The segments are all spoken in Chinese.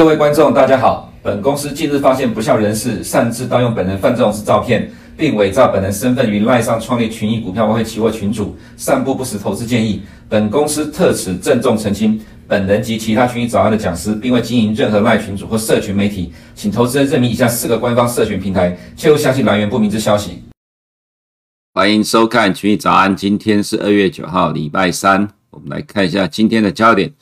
各位观众，大家好。本公司近日发现不肖人士擅自盗用本人范仲式照片，并伪造本人身份于赖上创立群益股票外汇期货群组，散布不实投资建议。本公司特此郑重澄清，本人及其他群益早安的讲师，并未经营任何赖群组或社群媒体，请投资人认明以下四个官方社群平台，切勿相信来源不明之消息。欢迎收看群益早安，今天是二月九号，礼拜三，我们来看一下今天的焦点。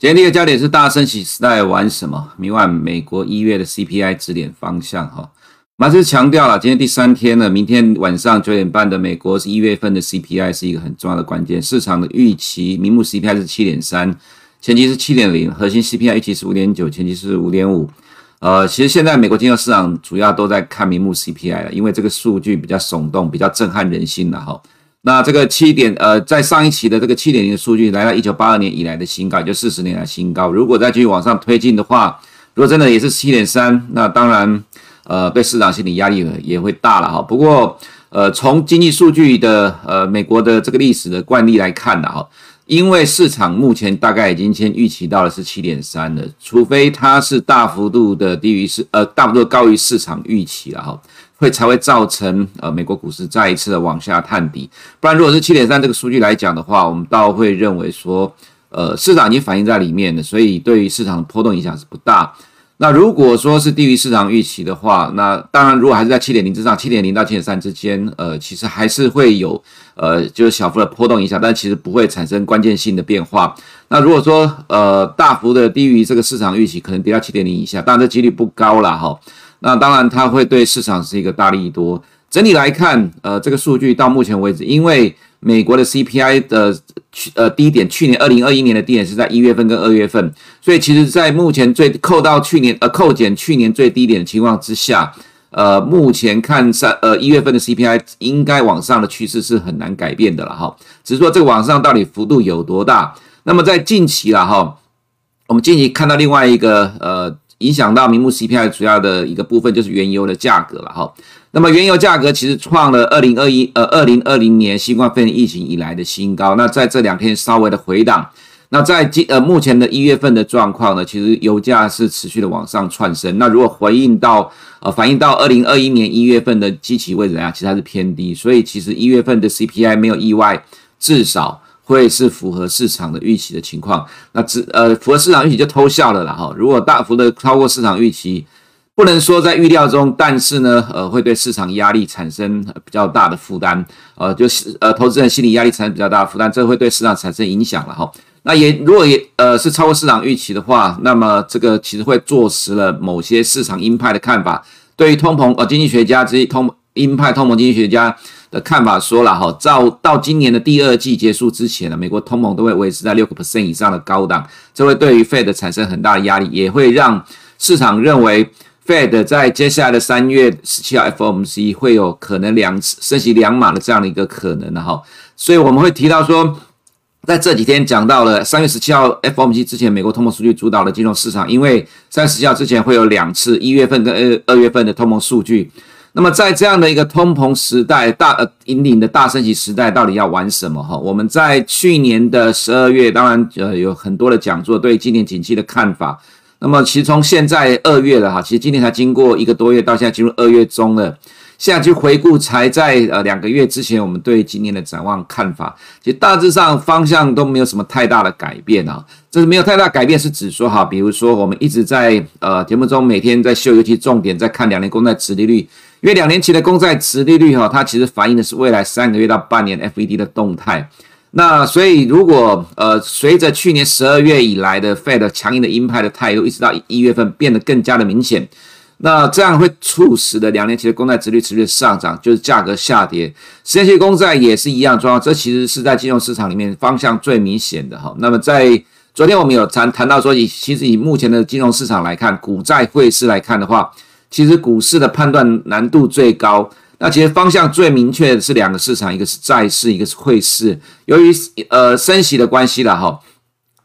今天第一个焦点是大升息时代玩什么？明晚美国一月的 CPI 指点方向哈。马斯强调了，今天第三天了，明天晚上九点半的美国是一月份的 CPI 是一个很重要的关键。市场的预期，明目 CPI 是七点三，前期是七点零，核心 CPI 预期是五点九，前期是五点五。呃，其实现在美国金融市场主要都在看明目 CPI 了，因为这个数据比较耸动，比较震撼人心了哈。那这个七点呃，在上一期的这个七点零的数据来到一九八二年以来的新高，就四十年来新高。如果再继续往上推进的话，如果真的也是七点三，那当然呃，对市场心理压力也会大了哈。不过呃，从经济数据的呃美国的这个历史的惯例来看的哈，因为市场目前大概已经先预期到的是七点三了，除非它是大幅度的低于市呃大幅度高于市场预期了哈。会才会造成呃美国股市再一次的往下探底，不然如果是七点三这个数据来讲的话，我们倒会认为说，呃市场已经反映在里面了，所以对于市场的波动影响是不大。那如果说是低于市场预期的话，那当然如果还是在七点零之上，七点零到七点三之间，呃其实还是会有呃就是小幅的波动影响，但其实不会产生关键性的变化。那如果说呃大幅的低于这个市场预期，可能跌到七点零以下，当然这几率不高了哈。那当然，它会对市场是一个大利多。整体来看，呃，这个数据到目前为止，因为美国的 CPI 的去呃低点，去年二零二一年的低点是在一月份跟二月份，所以其实，在目前最扣到去年呃扣减去年最低点的情况之下，呃，目前看上呃一月份的 CPI 应该往上的趋势是很难改变的了哈。只是说这个往上到底幅度有多大？那么在近期了哈，我们近期看到另外一个呃。影响到明目 CPI 主要的一个部分就是原油的价格了哈。那么原油价格其实创了二零二一呃二零二零年新冠肺炎疫情以来的新高。那在这两天稍微的回档。那在今呃目前的一月份的状况呢，其实油价是持续的往上窜升。那如果回应到呃反映到二零二一年一月份的基期位置啊，其实它是偏低。所以其实一月份的 CPI 没有意外，至少。会是符合市场的预期的情况，那只呃符合市场预期就偷笑了啦哈。如果大幅的超过市场预期，不能说在预料中，但是呢呃会对市场压力产生比较大的负担，呃就是呃投资人心理压力产生比较大的负担，这会对市场产生影响了哈。那也如果也呃是超过市场预期的话，那么这个其实会坐实了某些市场鹰派的看法，对于通膨呃经济学家之一通鹰派通膨经济学家。的看法说了哈，到到今年的第二季结束之前呢，美国通膨都会维持在六个 percent 以上的高档，这会对于 Fed 产生很大的压力，也会让市场认为 Fed 在接下来的三月十七号 FOMC 会有可能两次升息两码的这样的一个可能的哈，所以我们会提到说，在这几天讲到了三月十七号 FOMC 之前，美国通膨数据主导了金融市场，因为三月十七号之前会有两次一月份跟二二月份的通膨数据。那么在这样的一个通膨时代，大呃引领的大升级时代，到底要玩什么哈？我们在去年的十二月，当然呃有很多的讲座对今年景气的看法。那么其实从现在二月了哈，其实今年才经过一个多月，到现在进入二月中了。现在去回顾，才在呃两个月之前，我们对今年的展望看法，其实大致上方向都没有什么太大的改变啊。这是没有太大改变，是指说哈，比如说我们一直在呃节目中每天在秀，尤其重点在看两年公债殖利率。因为两年期的公债殖利率哈，它其实反映的是未来三个月到半年 FED 的动态。那所以如果呃随着去年十二月以来的 Fed 强硬的鹰派的态度，一直到一月份变得更加的明显，那这样会促使的两年期的公债殖率持续上涨，就是价格下跌。十年期公债也是一样状况，这其实是在金融市场里面方向最明显的哈。那么在昨天我们有谈谈到说，以其实以目前的金融市场来看，股债汇市来看的话。其实股市的判断难度最高，那其实方向最明确的是两个市场，一个是债市，一个是汇市。由于呃升息的关系了哈，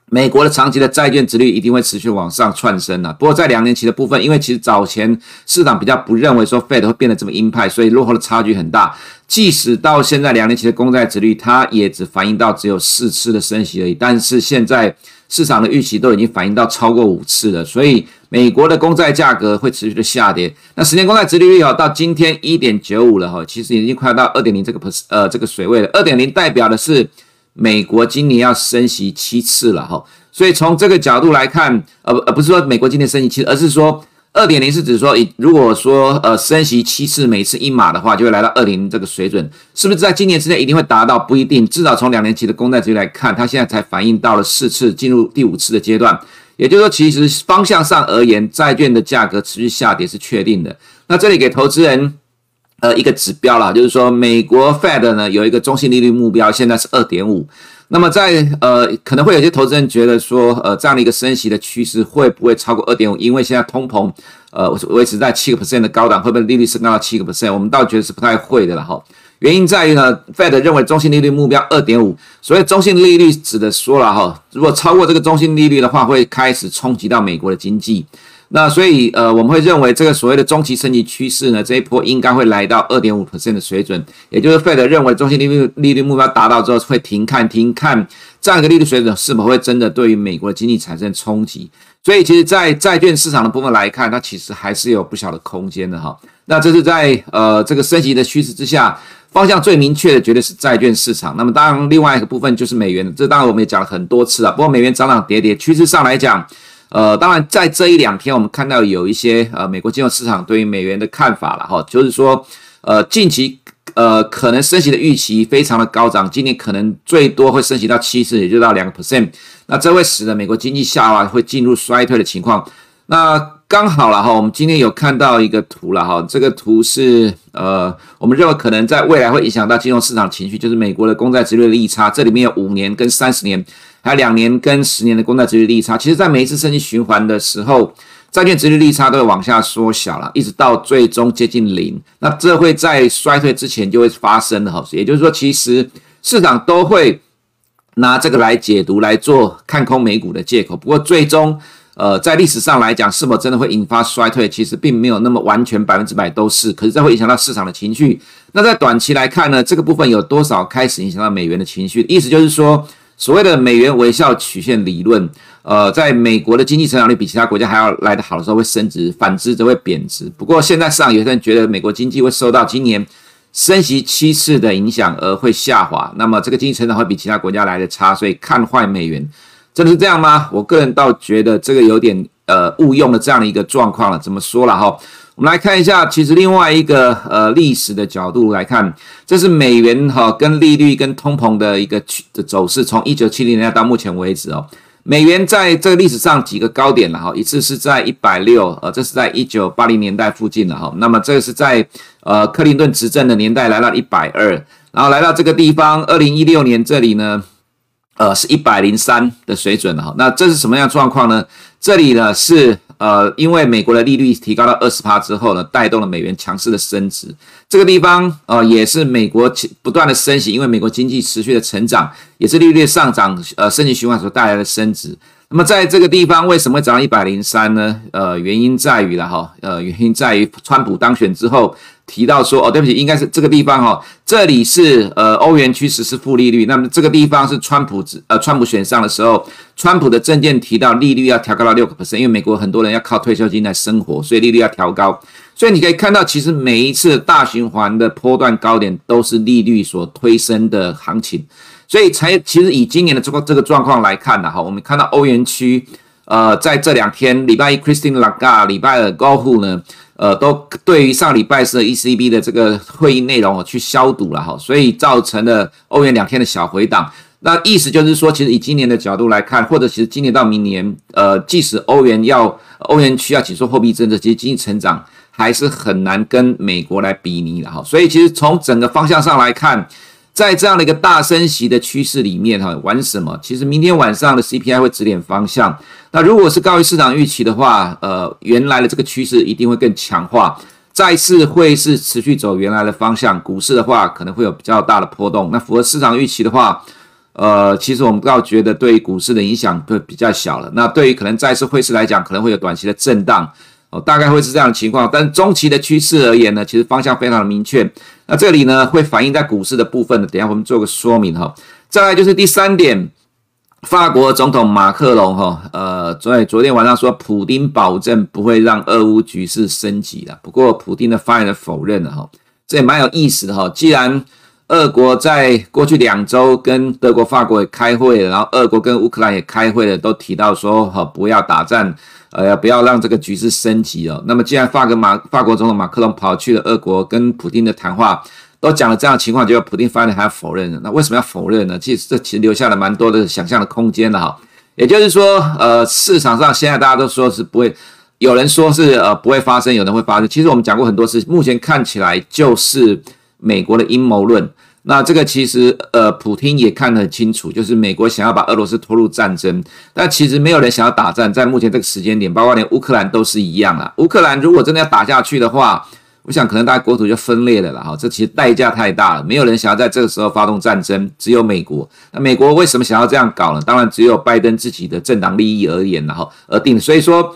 美国的长期的债券殖利率一定会持续往上窜升了。不过在两年期的部分，因为其实早前市场比较不认为说 Fed 会变得这么鹰派，所以落后的差距很大。即使到现在两年期的公债殖利率，它也只反映到只有四次的升息而已。但是现在市场的预期都已经反映到超过五次了，所以美国的公债价格会持续的下跌。那十年公债殖利率哦，到今天一点九五了哈，其实已经快到二点零这个呃这个水位了。二点零代表的是美国今年要升息七次了哈，所以从这个角度来看，呃呃不是说美国今年升息七次，而是说。二点零是指说，以如果说呃升息七次，每次一码的话，就会来到二零这个水准，是不是在今年之内一定会达到？不一定，至少从两年期的公债殖利率来看，它现在才反映到了四次，进入第五次的阶段。也就是说，其实方向上而言，债券的价格持续下跌是确定的。那这里给投资人呃一个指标啦，就是说美国 Fed 呢有一个中性利率目标，现在是二点五。那么在呃，可能会有些投资人觉得说，呃，这样的一个升息的趋势会不会超过二点五？因为现在通膨，呃，维持在七个 percent 的高档，会不会利率升高到七个 percent？我们倒觉得是不太会的了哈。原因在于呢，Fed 认为中性利率目标二点五，所以中性利率指的说了哈，如果超过这个中性利率的话，会开始冲击到美国的经济。那所以，呃，我们会认为这个所谓的中期升级趋势呢，这一波应该会来到二点五 percent 的水准，也就是 Fed 认为中性利率利率目标达到之后会停看停看这样一个利率水准是否会真的对于美国的经济产生冲击。所以，其实，在债券市场的部分来看，它其实还是有不小的空间的哈。那这是在呃这个升级的趋势之下，方向最明确的绝对是债券市场。那么，当然另外一个部分就是美元，这当然我们也讲了很多次了。不过，美元涨涨跌跌，趋势上来讲。呃，当然，在这一两天，我们看到有一些呃，美国金融市场对于美元的看法了哈，就是说，呃，近期呃，可能升息的预期非常的高涨，今年可能最多会升息到七次，也就到两个 percent，那这会使得美国经济下滑，会进入衰退的情况。那刚好了哈，我们今天有看到一个图了哈，这个图是呃，我们认为可能在未来会影响到金融市场情绪，就是美国的公债殖利率利差，这里面有五年跟三十年。还有两年跟十年的公债殖率利差，其实，在每一次升级循环的时候，债券殖率利差都会往下缩小了，一直到最终接近零。那这会在衰退之前就会发生的哈，也就是说，其实市场都会拿这个来解读，来做看空美股的借口。不过，最终，呃，在历史上来讲，是否真的会引发衰退，其实并没有那么完全百分之百都是。可是，这会影响到市场的情绪。那在短期来看呢，这个部分有多少开始影响到美元的情绪？意思就是说。所谓的美元微笑曲线理论，呃，在美国的经济成长率比其他国家还要来得好的时候会升值，反之则会贬值。不过现在市场有些人觉得美国经济会受到今年升息七次的影响而会下滑，那么这个经济成长会比其他国家来得差，所以看坏美元，真的是这样吗？我个人倒觉得这个有点呃误用了这样的一个状况了。怎么说了哈？我们来看一下，其实另外一个呃历史的角度来看，这是美元哈跟利率跟通膨的一个的走势，从一九七零年到目前为止哦，美元在这个历史上几个高点了哈，一次是在一百六，呃，这是在一九八零年代附近了哈，那么这个是在呃克林顿执政的年代来到一百二，然后来到这个地方，二零一六年这里呢，呃是一百零三的水准哈，那这是什么样状况呢？这里呢是。呃，因为美国的利率提高到二十趴之后呢，带动了美元强势的升值。这个地方呃也是美国不断的升息，因为美国经济持续的成长，也是利率上涨，呃，升级循环所带来的升值。那么在这个地方为什么会涨到一百零三呢？呃，原因在于了哈，呃，原因在于川普当选之后。提到说哦，对不起，应该是这个地方哈、这里是呃欧元区实施负利率，那么这个地方是川普呃川普选上的时候，川普的政见提到利率要调高到六个 percent，因为美国很多人要靠退休金来生活，所以利率要调高。所以你可以看到，其实每一次大循环的波段高点都是利率所推升的行情，所以才其实以今年的这个这个状况来看呢，哈，我们看到欧元区呃在这两天礼拜一 Christine Lagarde，礼拜二高户呢。呃，都对于上礼拜四 ECB 的这个会议内容去消毒了哈，所以造成了欧元两天的小回档。那意思就是说，其实以今年的角度来看，或者其实今年到明年，呃，即使欧元要欧元区要紧缩货币政策，其实经济成长还是很难跟美国来比拟的哈。所以其实从整个方向上来看。在这样的一个大升息的趋势里面，哈，玩什么？其实明天晚上的 CPI 会指点方向。那如果是高于市场预期的话，呃，原来的这个趋势一定会更强化，再次会是持续走原来的方向。股市的话，可能会有比较大的波动。那符合市场预期的话，呃，其实我们倒觉得对股市的影响会比较小了。那对于可能再次汇市来讲，可能会有短期的震荡。大概会是这样的情况，但中期的趋势而言呢，其实方向非常的明确。那这里呢，会反映在股市的部分呢，等下我们做个说明哈。再来就是第三点，法国总统马克龙哈，呃，昨昨天晚上说，普丁保证不会让俄乌局势升级了。不过，普丁的发言人否认了哈，这也蛮有意思的哈。既然俄国在过去两周跟德国、法国也开会了，然后俄国跟乌克兰也开会了，都提到说哈，不要打仗，呃，不要让这个局势升级哦。那么，既然法国马法国总统马克龙跑去了俄国跟普京的谈话。都讲了这样的情况，结果普京发言还要否认，那为什么要否认呢？其实这其实留下了蛮多的想象的空间的哈。也就是说，呃，市场上现在大家都说是不会，有人说是呃不会发生，有人会发生。其实我们讲过很多次，目前看起来就是美国的阴谋论。那这个其实呃，普丁也看得很清楚，就是美国想要把俄罗斯拖入战争，但其实没有人想要打仗，在目前这个时间点，包括连乌克兰都是一样啊。乌克兰如果真的要打下去的话，我想可能大家国土就分裂了了哈，这其实代价太大了，没有人想要在这个时候发动战争，只有美国。那美国为什么想要这样搞呢？当然只有拜登自己的政党利益而言，然后而定。所以说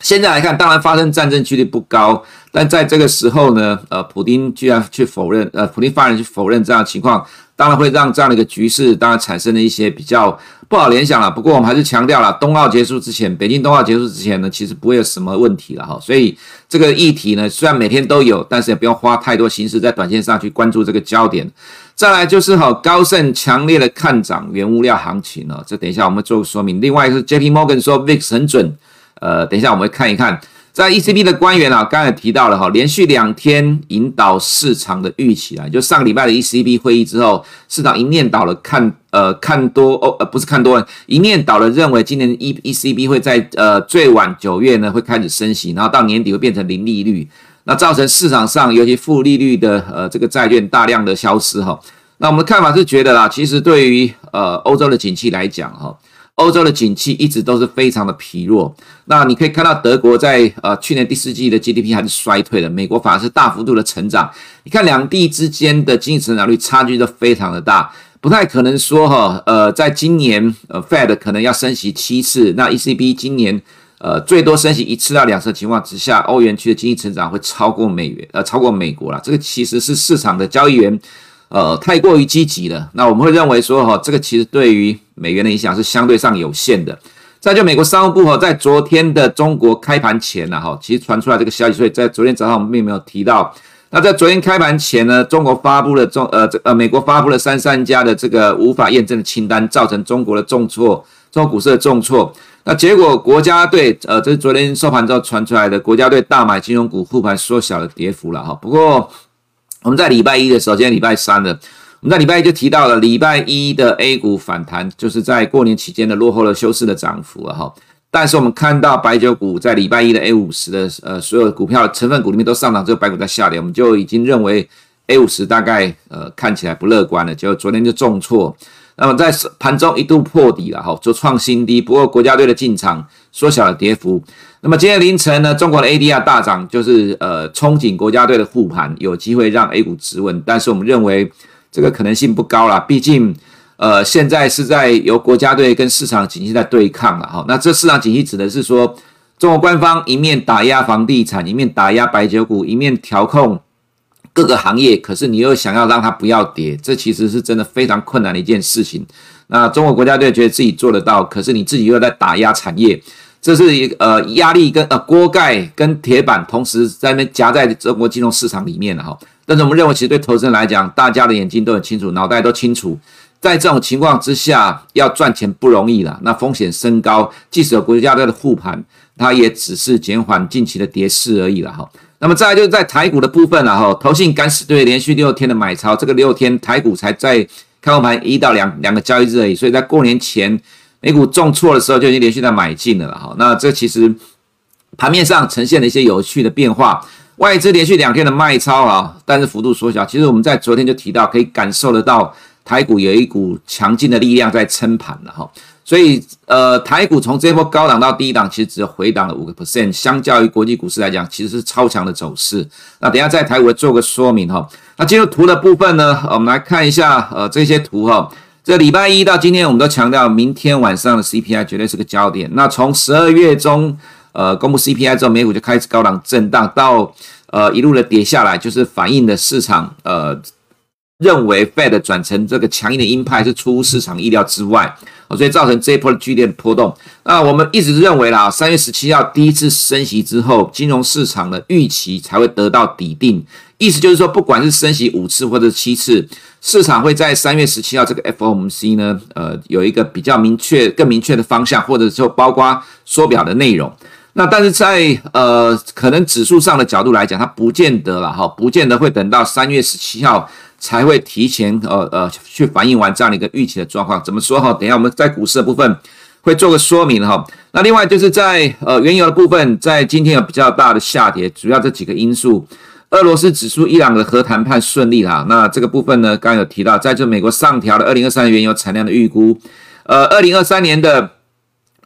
现在来看，当然发生战争几率不高，但在这个时候呢，呃，普丁居然去否认，呃，普丁发言人去否认这样的情况。当然会让这样的一个局势，当然产生了一些比较不好联想了。不过我们还是强调了，冬奥结束之前，北京冬奥结束之前呢，其实不会有什么问题了哈。所以这个议题呢，虽然每天都有，但是也不用花太多心思在短线上去关注这个焦点。再来就是哈，高盛强烈的看涨原物料行情呢，这等一下我们做个说明。另外是 JP Morgan 说 VIX 很准，呃，等一下我们会看一看。在 ECB 的官员啊，刚才提到了哈，连续两天引导市场的预期啊，就上礼拜的 ECB 会议之后，市场一面倒了看呃看多哦呃不是看多，一面倒了认为今年 E ECB 会在呃最晚九月呢会开始升息，然后到年底会变成零利率，那造成市场上尤其负利率的呃这个债券大量的消失哈。那我们的看法是觉得啦，其实对于呃欧洲的景气来讲哈。欧洲的景气一直都是非常的疲弱，那你可以看到德国在呃去年第四季的 GDP 还是衰退的，美国反而是大幅度的成长。你看两地之间的经济成长率差距都非常的大，不太可能说哈呃在今年呃 Fed 可能要升息七次，那 ECB 今年呃最多升息一次到两次的情况之下，欧元区的经济成长会超过美元呃超过美国了，这个其实是市场的交易员。呃，太过于积极了。那我们会认为说，哈，这个其实对于美元的影响是相对上有限的。再就美国商务部哈，在昨天的中国开盘前呢，哈，其实传出来这个消息，所以在昨天早上我们并没有提到。那在昨天开盘前呢，中国发布了中呃这呃美国发布了三三家的这个无法验证的清单，造成中国的重挫，中国股市的重挫。那结果国家队呃，这是昨天收盘之后传出来的，国家队大买金融股，护盘缩小了跌幅了哈。不过。我们在礼拜一的时候，今天礼拜三了。我们在礼拜一就提到了，礼拜一的 A 股反弹，就是在过年期间的落后了休市的涨幅了哈。但是我们看到白酒股在礼拜一的 A 五十的呃所有股票成分股里面都上涨，只有白股在下跌，我们就已经认为 A 五十大概呃看起来不乐观了，结果昨天就重挫。那么在盘中一度破底了哈，就创新低。不过国家队的进场缩小了跌幅。那么今天凌晨呢，中国的 ADR 大涨，就是呃憧憬国家队的护盘有机会让 A 股止稳，但是我们认为这个可能性不高了，毕竟呃现在是在由国家队跟市场景气在对抗了哈。那这市场景气指的是说，中国官方一面打压房地产，一面打压白酒股，一面调控各个行业，可是你又想要让它不要跌，这其实是真的非常困难的一件事情。那中国国家队觉得自己做得到，可是你自己又在打压产业。这是一个呃压力跟呃锅盖跟铁板同时在那夹在中国金融市场里面了哈，但是我们认为其实对投资人来讲，大家的眼睛都很清楚，脑袋都清楚，在这种情况之下要赚钱不容易了，那风险升高，即使有国家队的护盘，它也只是减缓近期的跌势而已了哈。那么再来就是在台股的部分了哈，投信敢死队连续六天的买超，这个六天台股才在开盘一到两两个交易日而已，所以在过年前。美股重挫的时候就已经连续在买进了了哈，那这其实盘面上呈现了一些有趣的变化，外资连续两天的卖超啊，但是幅度缩小。其实我们在昨天就提到，可以感受得到台股有一股强劲的力量在撑盘了哈。所以呃，台股从这波高档到低档，其实只有回档了五个 percent，相较于国际股市来讲，其实是超强的走势。那等下在台股做个说明哈。那进入图的部分呢，我们来看一下呃这些图哈。这礼拜一到今天，我们都强调，明天晚上的 CPI 绝对是个焦点。那从十二月中，呃，公布 CPI 之后，美股就开始高档震荡，到呃一路的跌下来，就是反映的市场呃认为 Fed 转成这个强硬的鹰派是出乎市场意料之外，所以造成这一波的剧烈的波动。那我们一直认为啦，三月十七号第一次升息之后，金融市场的预期才会得到底定。意思就是说，不管是升息五次或者七次，市场会在三月十七号这个 FOMC 呢，呃，有一个比较明确、更明确的方向，或者说包括缩表的内容。那但是在呃，可能指数上的角度来讲，它不见得了哈，不见得会等到三月十七号。才会提前呃呃去反映完这样的一个预期的状况，怎么说哈？等一下我们在股市的部分会做个说明哈。那另外就是在呃原油的部分，在今天有比较大的下跌，主要这几个因素：俄罗斯指数、伊朗的核谈判顺利哈。那这个部分呢，刚刚有提到，在这美国上调了二零二三年原油产量的预估，呃，二零二三年的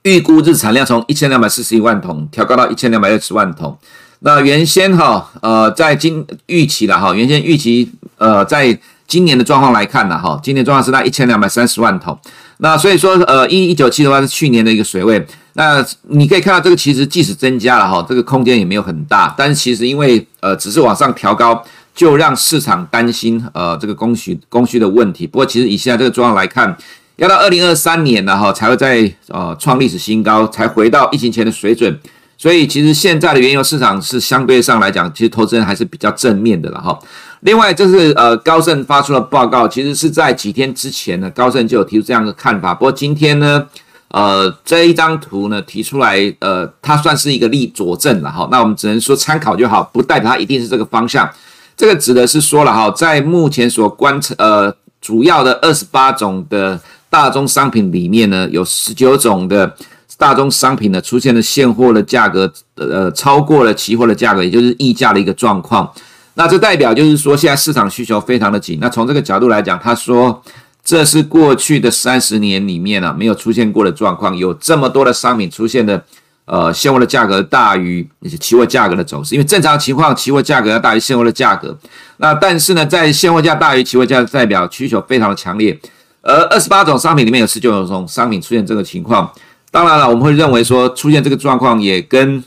预估日产量从一千两百四十一万桶调高到一千两百二十万桶。那原先哈呃在今预期了哈，原先预期呃在今年的状况来看呢哈，今年状况是在一千两百三十万桶。那所以说呃一一九七的话是去年的一个水位。那你可以看到这个其实即使增加了哈，这个空间也没有很大。但是其实因为呃只是往上调高，就让市场担心呃这个供需供需的问题。不过其实以现在这个状况来看，要到二零二三年了哈才会在呃创历史新高，才回到疫情前的水准。所以其实现在的原油市场是相对上来讲，其实投资人还是比较正面的了哈。另外就是呃高盛发出了报告，其实是在几天之前呢，高盛就有提出这样的看法。不过今天呢，呃这一张图呢提出来，呃它算是一个例佐证了哈。那我们只能说参考就好，不代表它一定是这个方向。这个指的是说了哈，在目前所观测呃主要的二十八种的大宗商品里面呢，有十九种的。大宗商品呢出现了现货的价格，呃，超过了期货的价格，也就是溢价的一个状况。那这代表就是说，现在市场需求非常的紧。那从这个角度来讲，他说这是过去的三十年里面啊没有出现过的状况，有这么多的商品出现的，呃，现货的价格大于期货价格的走势。因为正常情况，期货价格要大于现货的价格。那但是呢，在现货价大于期货价，代表需求非常的强烈。而二十八种商品里面有十九种商品出现这个情况。当然了，我们会认为说出现这个状况也跟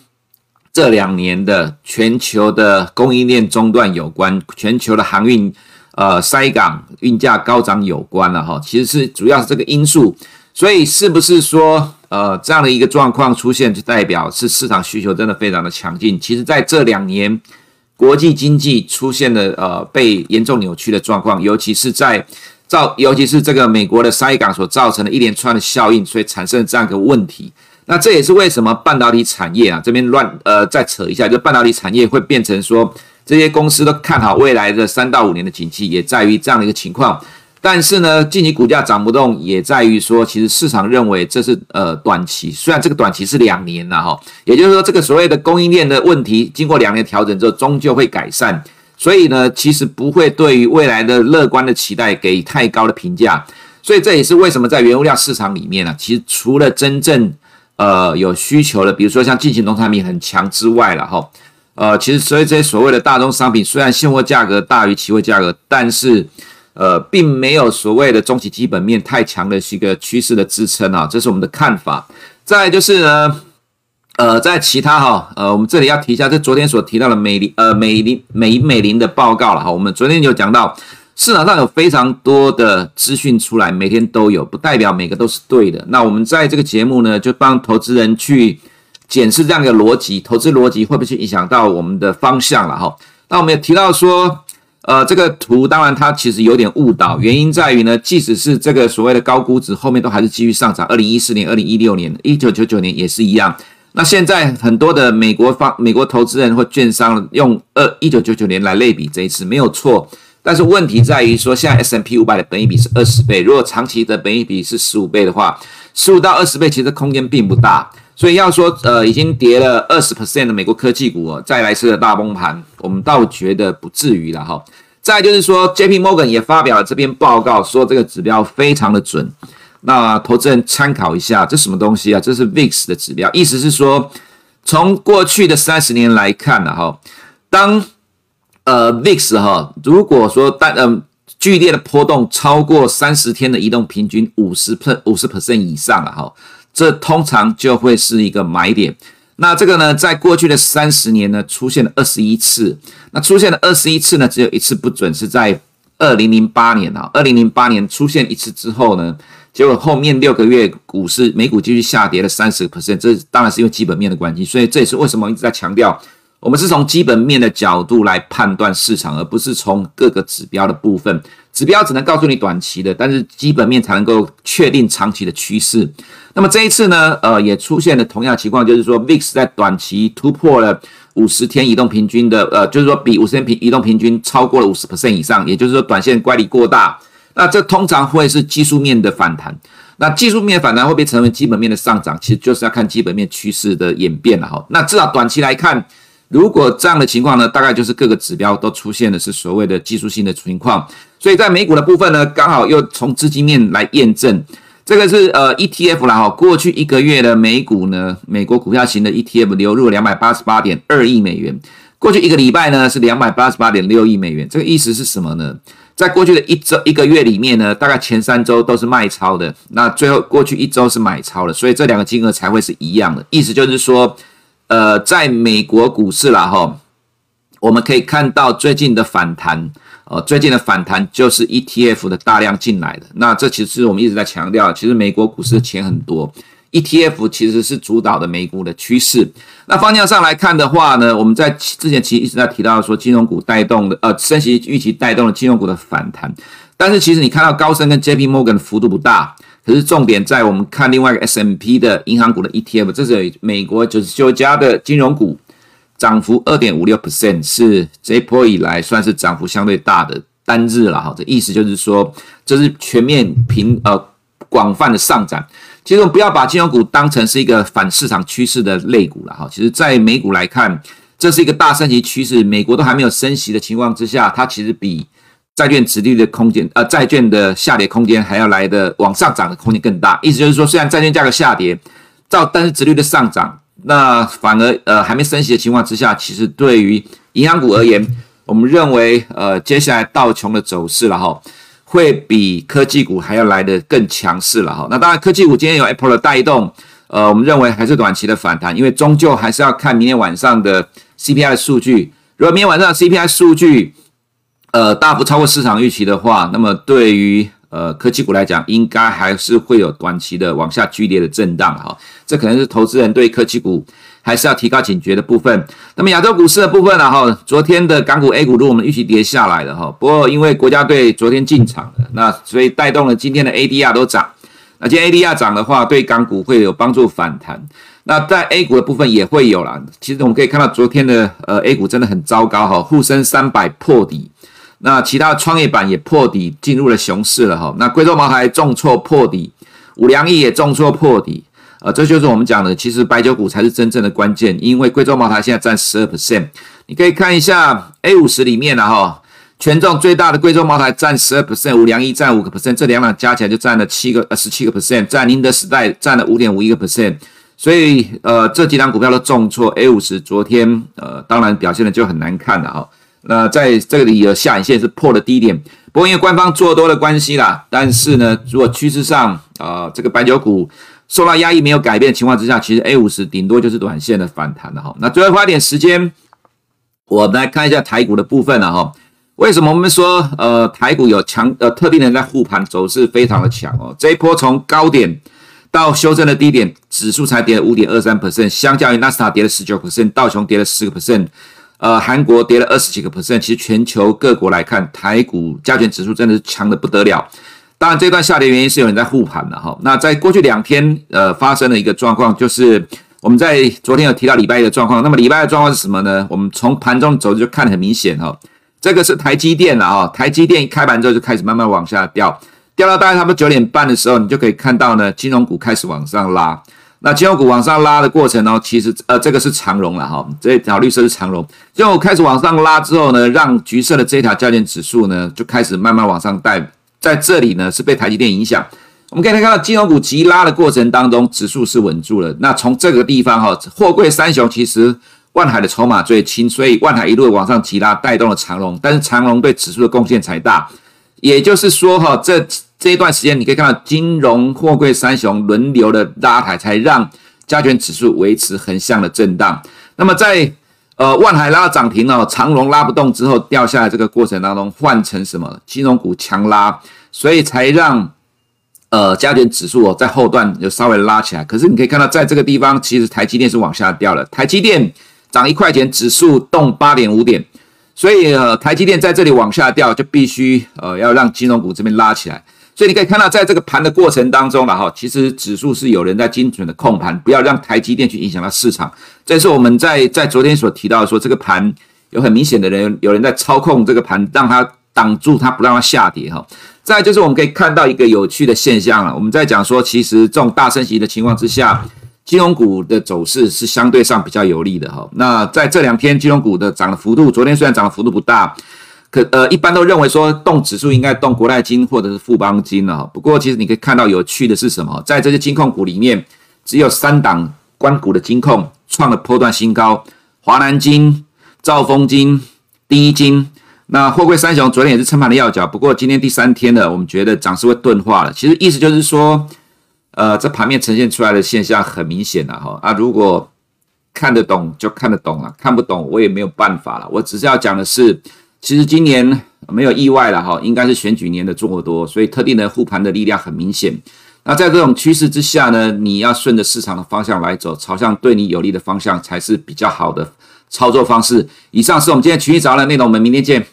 这两年的全球的供应链中断有关，全球的航运呃塞港运价高涨有关了哈。其实是主要是这个因素，所以是不是说呃这样的一个状况出现，就代表是市场需求真的非常的强劲？其实在这两年，国际经济出现了呃被严重扭曲的状况，尤其是在。造，尤其是这个美国的塞港所造成的一连串的效应，所以产生了这样一个问题。那这也是为什么半导体产业啊这边乱呃再扯一下，就半导体产业会变成说这些公司都看好未来的三到五年的景气，也在于这样的一个情况。但是呢，近期股价涨不动，也在于说其实市场认为这是呃短期，虽然这个短期是两年了哈，也就是说这个所谓的供应链的问题，经过两年调整之后，终究会改善。所以呢，其实不会对于未来的乐观的期待给予太高的评价，所以这也是为什么在原物料市场里面呢，其实除了真正呃有需求的，比如说像进行农产品很强之外了哈，呃，其实所以这些所谓的大宗商品虽然现货价格大于期货价格，但是呃并没有所谓的中期基本面太强的一个趋势的支撑啊，这是我们的看法。再就是呢。呃，在其他哈，呃，我们这里要提一下，这昨天所提到的美林呃美林美美林的报告了哈。我们昨天有讲到，市场上有非常多的资讯出来，每天都有，不代表每个都是对的。那我们在这个节目呢，就帮投资人去检视这样一个逻辑，投资逻辑会不会去影响到我们的方向了哈？那我们也提到说，呃，这个图当然它其实有点误导，原因在于呢，即使是这个所谓的高估值，后面都还是继续上涨。二零一四年、二零一六年、一九九九年也是一样。那现在很多的美国方美国投资人或券商用二一九九九年来类比这一次没有错，但是问题在于说，现在 S&P 五百的本益比是二十倍，如果长期的本益比是十五倍的话，十五到二十倍其实空间并不大，所以要说呃已经跌了二十 percent 的美国科技股，再来一次的大崩盘，我们倒觉得不至于了哈。再就是说，JP Morgan 也发表了这篇报告，说这个指标非常的准。那投资人参考一下，这什么东西啊？这是 VIX 的指标，意思是说，从过去的三十年来看呢，哈，当呃 VIX 哈，如果说单嗯剧烈的波动超过三十天的移动平均五十 per 五十 percent 以上了哈，这通常就会是一个买点。那这个呢，在过去的三十年呢，出现了二十一次，那出现了二十一次呢，只有一次不准，是在。二零零八年啊，二零零八年出现一次之后呢，结果后面六个月股市美股继续下跌了三十个 percent，这当然是因为基本面的关系，所以这也是为什么一直在强调。我们是从基本面的角度来判断市场，而不是从各个指标的部分。指标只能告诉你短期的，但是基本面才能够确定长期的趋势。那么这一次呢，呃，也出现了同样情况，就是说 VIX 在短期突破了五十天移动平均的，呃，就是说比五十天平移动平均超过了五十 percent 以上，也就是说短线乖离过大。那这通常会是技术面的反弹。那技术面反弹会不会成为基本面的上涨？其实就是要看基本面趋势的演变了哈。那至少短期来看。如果这样的情况呢，大概就是各个指标都出现的是所谓的技术性的情况，所以在美股的部分呢，刚好又从资金面来验证，这个是呃 ETF 啦哈，过去一个月的美股呢，美国股票型的 ETF 流入两百八十八点二亿美元，过去一个礼拜呢是两百八十八点六亿美元，这个意思是什么呢？在过去的一周一个月里面呢，大概前三周都是卖超的，那最后过去一周是买超的，所以这两个金额才会是一样的，意思就是说。呃，在美国股市啦，哈，我们可以看到最近的反弹，呃，最近的反弹就是 ETF 的大量进来的。那这其实我们一直在强调，其实美国股市的钱很多，ETF 其实是主导的美股的趋势。那方向上来看的话呢，我们在之前其实一直在提到说，金融股带动的，呃，升息预期带动了金融股的反弹。但是其实你看到高盛跟 JP Morgan 的幅度不大。可是重点在我们看另外一个 SMP 的银行股的 ETF，这是美国九十九家的金融股，涨幅二点五六 percent，是这波以来算是涨幅相对大的单日了哈。这意思就是说，这是全面平呃广泛的上涨。其实我们不要把金融股当成是一个反市场趋势的类股了哈。其实，在美股来看，这是一个大升级趋势，美国都还没有升息的情况之下，它其实比。债券殖率的空间，呃，债券的下跌空间还要来的往上涨的空间更大。意思就是说，虽然债券价格下跌，照但是殖率的上涨，那反而呃还没升息的情况之下，其实对于银行股而言，我们认为呃接下来道琼的走势了哈，会比科技股还要来的更强势了哈。那当然，科技股今天有 Apple 的带动，呃，我们认为还是短期的反弹，因为终究还是要看明天晚上的 CPI 的数据。如果明天晚上 CPI 数据，呃，大幅超过市场预期的话，那么对于呃科技股来讲，应该还是会有短期的往下剧烈的震荡哈。这可能是投资人对科技股还是要提高警觉的部分。那么亚洲股市的部分呢？哈，昨天的港股 A 股，如果我们预期跌下来了哈，不过因为国家队昨天进场了，那所以带动了今天的 ADR 都涨。那今天 ADR 涨的话，对港股会有帮助反弹。那在 A 股的部分也会有啦。其实我们可以看到昨天的呃 A 股真的很糟糕哈，沪深三百破底。那其他创业板也破底进入了熊市了哈，那贵州茅台重挫破底，五粮液也重挫破底，呃，这就是我们讲的，其实白酒股才是真正的关键，因为贵州茅台现在占十二 percent，你可以看一下 A 五十里面了哈，权重最大的贵州茅台占十二 percent，五粮液占五个 percent，这两档加起来就占了七个呃十七个 percent，在宁德时代占了五点五一个 percent，所以呃这几档股票都重挫，A 五十昨天呃当然表现的就很难看了哈。那在这里有下影线是破了低点，不过因为官方做多的关系啦，但是呢，如果趋势上啊、呃、这个白酒股受到压抑没有改变的情况之下，其实 A 五十顶多就是短线的反弹了哈。那最后花点时间，我们来看一下台股的部分了哈。为什么我们说呃台股有强呃特定人在护盘走势非常的强哦？这一波从高点到修正的低点，指数才跌了五点二三 percent，相较于纳斯达跌了十九 percent，道琼跌了十个 percent。呃，韩国跌了二十几个 percent，其实全球各国来看，台股加权指数真的是强的不得了。当然，这段下跌原因是有人在护盘的哈。那在过去两天，呃，发生了一个状况，就是我们在昨天有提到礼拜一的状况。那么礼拜的状况是什么呢？我们从盘中走就看得很明显哈。这个是台积电了哈，台积电一开盘之后就开始慢慢往下掉，掉到大概差不多九点半的时候，你就可以看到呢，金融股开始往上拉。那金融股往上拉的过程呢，其实呃，这个是长荣了哈，这条绿色是长荣。金融股开始往上拉之后呢，让橘色的这条加权指数呢，就开始慢慢往上带。在这里呢，是被台积电影响。我们可以看到金融股急拉的过程当中，指数是稳住了。那从这个地方哈，货柜三雄其实万海的筹码最轻，所以万海一路往上急拉，带动了长荣。但是长荣对指数的贡献才大。也就是说哈，这。这一段时间，你可以看到金融、货柜三雄轮流的拉抬，才让加权指数维持横向的震荡。那么在呃，万海拉涨停了，长隆拉不动之后掉下来，这个过程当中换成什么？金融股强拉，所以才让呃加权指数哦在后段有稍微拉起来。可是你可以看到，在这个地方，其实台积电是往下掉了。台积电涨一块钱，指数动八点五点，所以呃台积电在这里往下掉，就必须呃要让金融股这边拉起来。所以你可以看到，在这个盘的过程当中了哈，其实指数是有人在精准的控盘，不要让台积电去影响到市场。这是我们在在昨天所提到的说，这个盘有很明显的人有人在操控这个盘，让它挡住它，不让它下跌哈。再就是我们可以看到一个有趣的现象了，我们在讲说，其实这种大升息的情况之下，金融股的走势是相对上比较有利的哈。那在这两天金融股的涨的幅度，昨天虽然涨的幅度不大。可呃，一般都认为说动指数应该动国泰金或者是富邦金了。不过其实你可以看到有趣的是什么？在这些金控股里面，只有三档关股的金控创了波段新高：华南金、兆丰金、第一金。那货柜三雄昨天也是撑盘的要角。不过今天第三天了，我们觉得涨势会钝化了。其实意思就是说，呃，这盘面呈现出来的现象很明显了哈。啊，如果看得懂就看得懂了，看不懂我也没有办法了。我只是要讲的是。其实今年没有意外了哈，应该是选举年的做多，所以特定的护盘的力量很明显。那在这种趋势之下呢，你要顺着市场的方向来走，朝向对你有利的方向才是比较好的操作方式。以上是我们今天群益早的内容，我们明天见。